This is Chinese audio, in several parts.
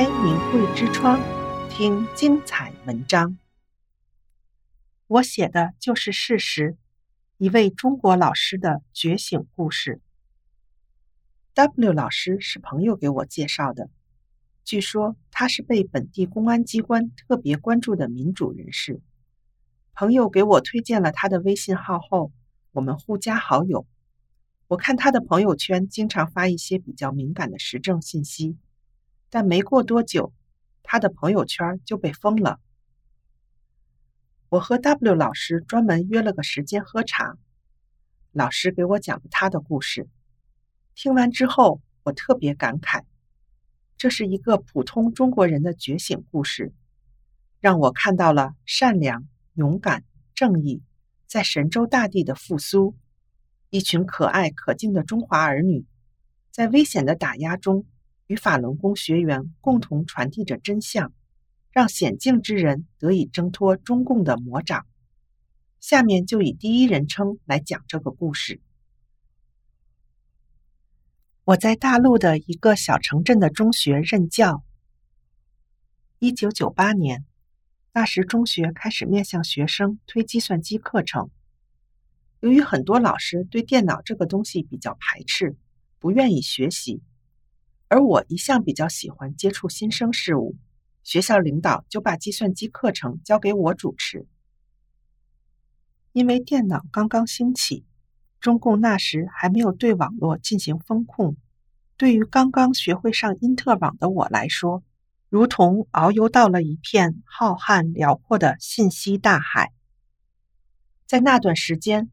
开明慧之窗，听精彩文章。我写的就是事实，一位中国老师的觉醒故事。W 老师是朋友给我介绍的，据说他是被本地公安机关特别关注的民主人士。朋友给我推荐了他的微信号后，我们互加好友。我看他的朋友圈经常发一些比较敏感的时政信息，但没过多久，他的朋友圈就被封了。我和 W 老师专门约了个时间喝茶，老师给我讲了他的故事。听完之后，我特别感慨，这是一个普通中国人的觉醒故事，让我看到了善良、勇敢、正义在神州大地的复苏。一群可爱可敬的中华儿女，在危险的打压中，与法轮功学员共同传递着真相，让险境之人得以挣脱中共的魔掌。下面就以第一人称来讲这个故事。我在大陆的一个小城镇的中学任教。一九九八年，那时中学开始面向学生推计算机课程。由于很多老师对电脑这个东西比较排斥，不愿意学习，而我一向比较喜欢接触新生事物，学校领导就把计算机课程交给我主持。因为电脑刚刚兴起，中共那时还没有对网络进行封控，对于刚刚学会上因特网的我来说，如同遨游到了一片浩瀚辽阔的信息大海。在那段时间，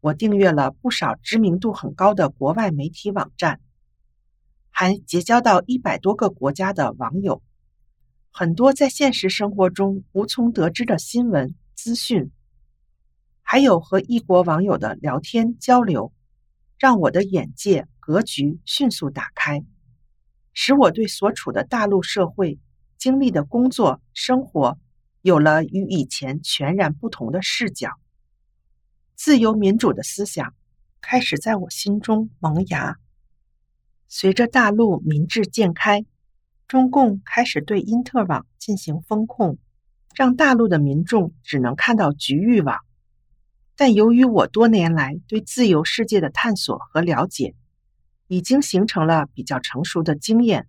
我订阅了不少知名度很高的国外媒体网站，还结交到一百多个国家的网友，很多在现实生活中无从得知的新闻资讯，还有和异国网友的聊天交流，让我的眼界格局迅速打开，使我对所处的大陆社会经历的工作生活有了与以前全然不同的视角。自由民主的思想开始在我心中萌芽。随着大陆民智渐开，中共开始对因特网进行封控，让大陆的民众只能看到局域网。但由于我多年来对自由世界的探索和了解，已经形成了比较成熟的经验，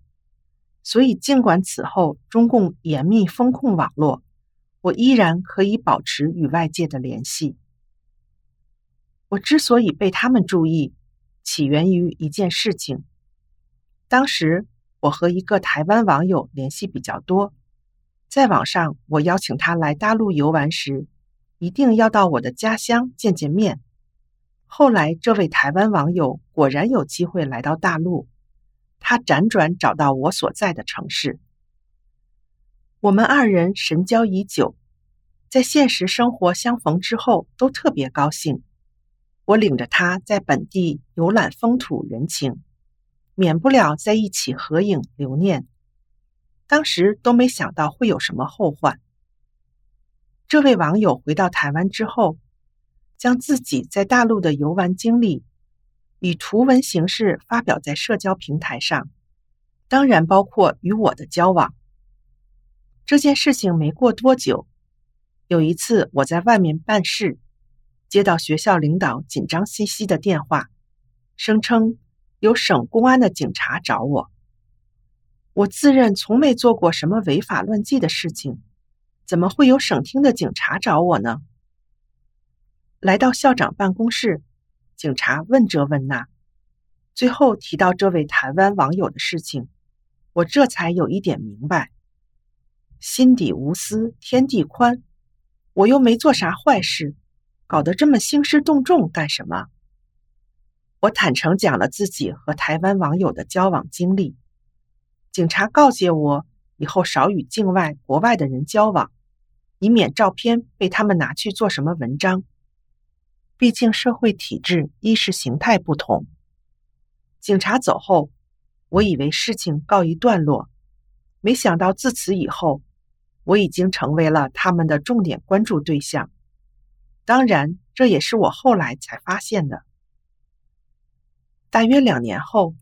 所以尽管此后中共严密封控网络，我依然可以保持与外界的联系。我之所以被他们注意，起源于一件事情。当时我和一个台湾网友联系比较多，在网上我邀请他来大陆游玩时，一定要到我的家乡见见面。后来这位台湾网友果然有机会来到大陆，他辗转找到我所在的城市。我们二人神交已久，在现实生活相逢之后，都特别高兴。我领着他在本地游览风土人情，免不了在一起合影留念。当时都没想到会有什么后患。这位网友回到台湾之后，将自己在大陆的游玩经历以图文形式发表在社交平台上，当然包括与我的交往。这件事情没过多久，有一次我在外面办事。接到学校领导紧张兮兮的电话，声称有省公安的警察找我。我自认从没做过什么违法乱纪的事情，怎么会有省厅的警察找我呢？来到校长办公室，警察问这问那，最后提到这位台湾网友的事情，我这才有一点明白：心底无私天地宽，我又没做啥坏事。搞得这么兴师动众干什么？我坦诚讲了自己和台湾网友的交往经历。警察告诫我以后少与境外、国外的人交往，以免照片被他们拿去做什么文章。毕竟社会体制、意识形态不同。警察走后，我以为事情告一段落，没想到自此以后，我已经成为了他们的重点关注对象。当然，这也是我后来才发现的。大约两年后，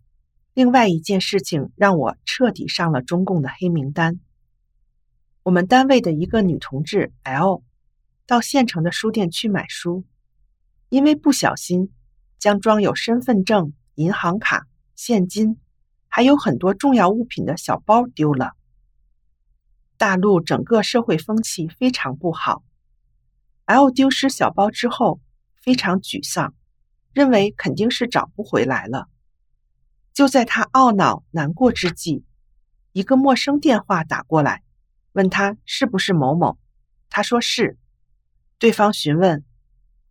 另外一件事情让我彻底上了中共的黑名单。我们单位的一个女同志 L 到县城的书店去买书，因为不小心将装有身份证、银行卡、现金，还有很多重要物品的小包丢了。大陆整个社会风气非常不好。L 丢失小包之后非常沮丧，认为肯定是找不回来了。就在他懊恼难过之际，一个陌生电话打过来，问他是不是某某。他说是。对方询问：“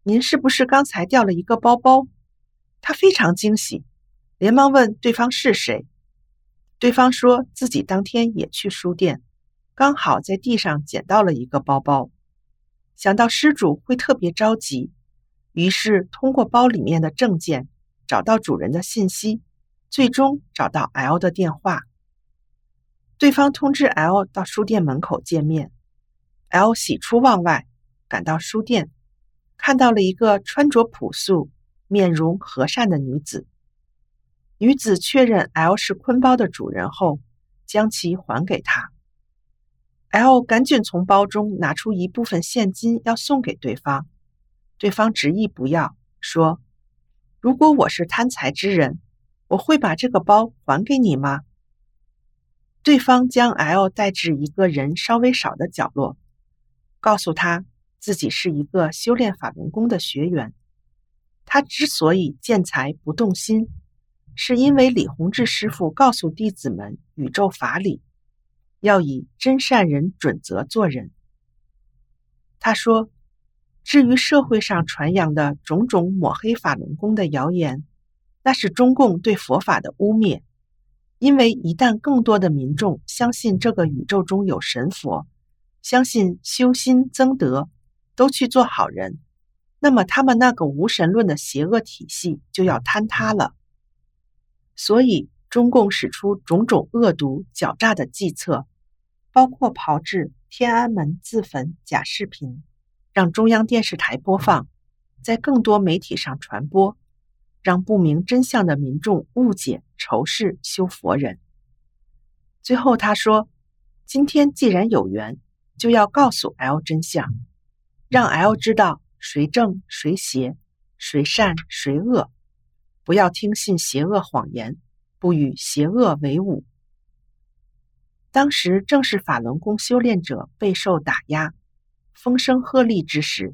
您是不是刚才掉了一个包包？”他非常惊喜，连忙问对方是谁。对方说自己当天也去书店，刚好在地上捡到了一个包包，想到失主会特别着急，于是通过包里面的证件找到主人的信息。最终找到 L 的电话，对方通知 L 到书店门口见面。L 喜出望外，赶到书店，看到了一个穿着朴素、面容和善的女子。女子确认 L 是坤包的主人后，将其还给他。L 赶紧从包中拿出一部分现金要送给对方，对方执意不要，说：“如果我是贪财之人。”我会把这个包还给你吗？对方将 L 带至一个人稍微少的角落，告诉他自己是一个修炼法轮功的学员。他之所以见财不动心，是因为李洪志师父告诉弟子们宇宙法理，要以真善人准则做人。他说：“至于社会上传扬的种种抹黑法轮功的谣言。”那是中共对佛法的污蔑，因为一旦更多的民众相信这个宇宙中有神佛，相信修心增德，都去做好人，那么他们那个无神论的邪恶体系就要坍塌了。所以，中共使出种种恶毒狡诈的计策，包括炮制天安门自焚假视频，让中央电视台播放，在更多媒体上传播。让不明真相的民众误解、仇视修佛人。最后他说：“今天既然有缘，就要告诉 L 真相，让 L 知道谁正谁邪，谁善谁恶，不要听信邪恶谎言，不与邪恶为伍。”当时正是法轮功修炼者备受打压、风声鹤唳之时。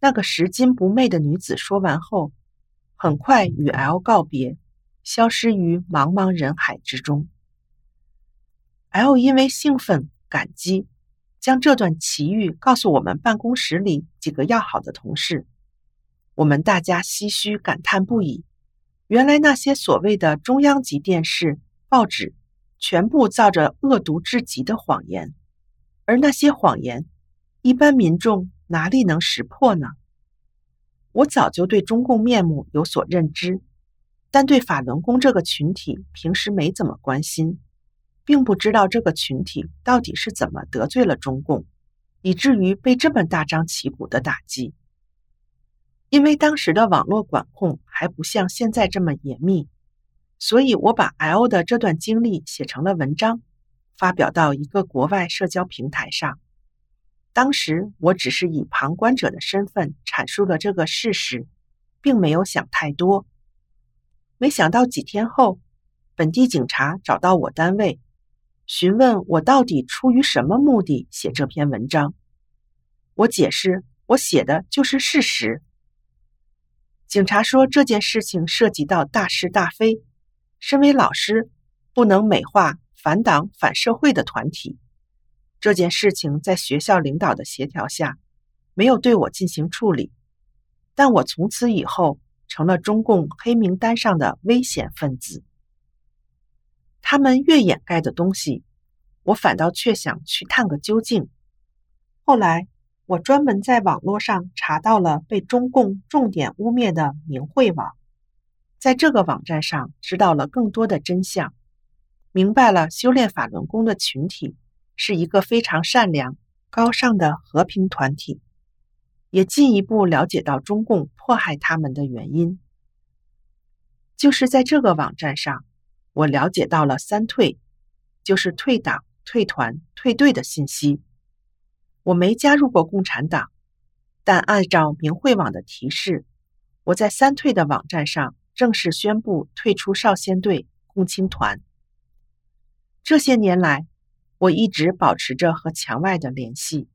那个拾金不昧的女子说完后。很快与 L 告别，消失于茫茫人海之中。L 因为兴奋感激，将这段奇遇告诉我们办公室里几个要好的同事。我们大家唏嘘感叹不已。原来那些所谓的中央级电视、报纸，全部造着恶毒至极的谎言，而那些谎言，一般民众哪里能识破呢？我早就对中共面目有所认知，但对法轮功这个群体平时没怎么关心，并不知道这个群体到底是怎么得罪了中共，以至于被这么大张旗鼓的打击。因为当时的网络管控还不像现在这么严密，所以我把 L 的这段经历写成了文章，发表到一个国外社交平台上。当时我只是以旁观者的身份阐述了这个事实，并没有想太多。没想到几天后，本地警察找到我单位，询问我到底出于什么目的写这篇文章。我解释，我写的就是事实。警察说这件事情涉及到大是大非，身为老师，不能美化反党反社会的团体。这件事情在学校领导的协调下，没有对我进行处理，但我从此以后成了中共黑名单上的危险分子。他们越掩盖的东西，我反倒却想去探个究竟。后来，我专门在网络上查到了被中共重点污蔑的明慧网，在这个网站上知道了更多的真相，明白了修炼法轮功的群体。是一个非常善良、高尚的和平团体，也进一步了解到中共迫害他们的原因。就是在这个网站上，我了解到了三退，就是退党、退团、退队的信息。我没加入过共产党，但按照明慧网的提示，我在三退的网站上正式宣布退出少先队、共青团。这些年来，我一直保持着和墙外的联系，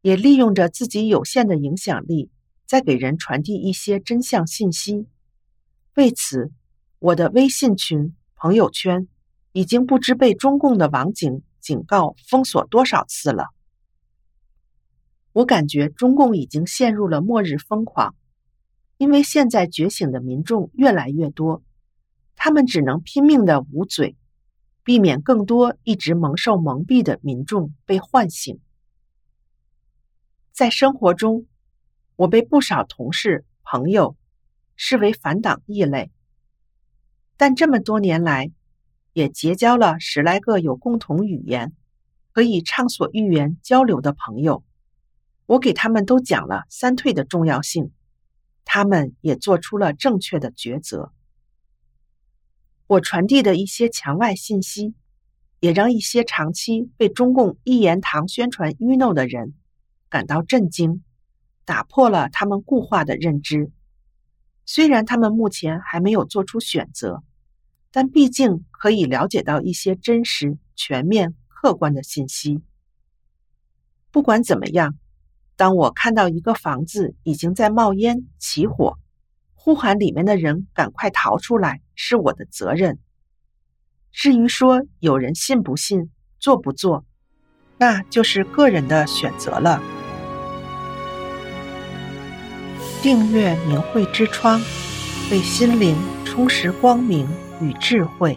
也利用着自己有限的影响力，在给人传递一些真相信息。为此，我的微信群、朋友圈已经不知被中共的网警警告封锁多少次了。我感觉中共已经陷入了末日疯狂，因为现在觉醒的民众越来越多，他们只能拼命的捂嘴，避免更多一直蒙受蒙蔽的民众被唤醒。在生活中，我被不少同事、朋友视为反党异类，但这么多年来，也结交了十来个有共同语言、可以畅所欲言交流的朋友。我给他们都讲了三退的重要性，他们也做出了正确的抉择。我传递的一些墙外信息，也让一些长期被中共一言堂宣传愚弄的人感到震惊。打破了他们固化的认知，虽然他们目前还没有做出选择，但毕竟可以了解到一些真实、全面、客观的信息。不管怎么样，当我看到一个房子已经在冒烟、起火，呼喊里面的人赶快逃出来，是我的责任。至于说有人信不信、做不做，那就是个人的选择了。订阅明慧之窗，为心灵充实光明与智慧。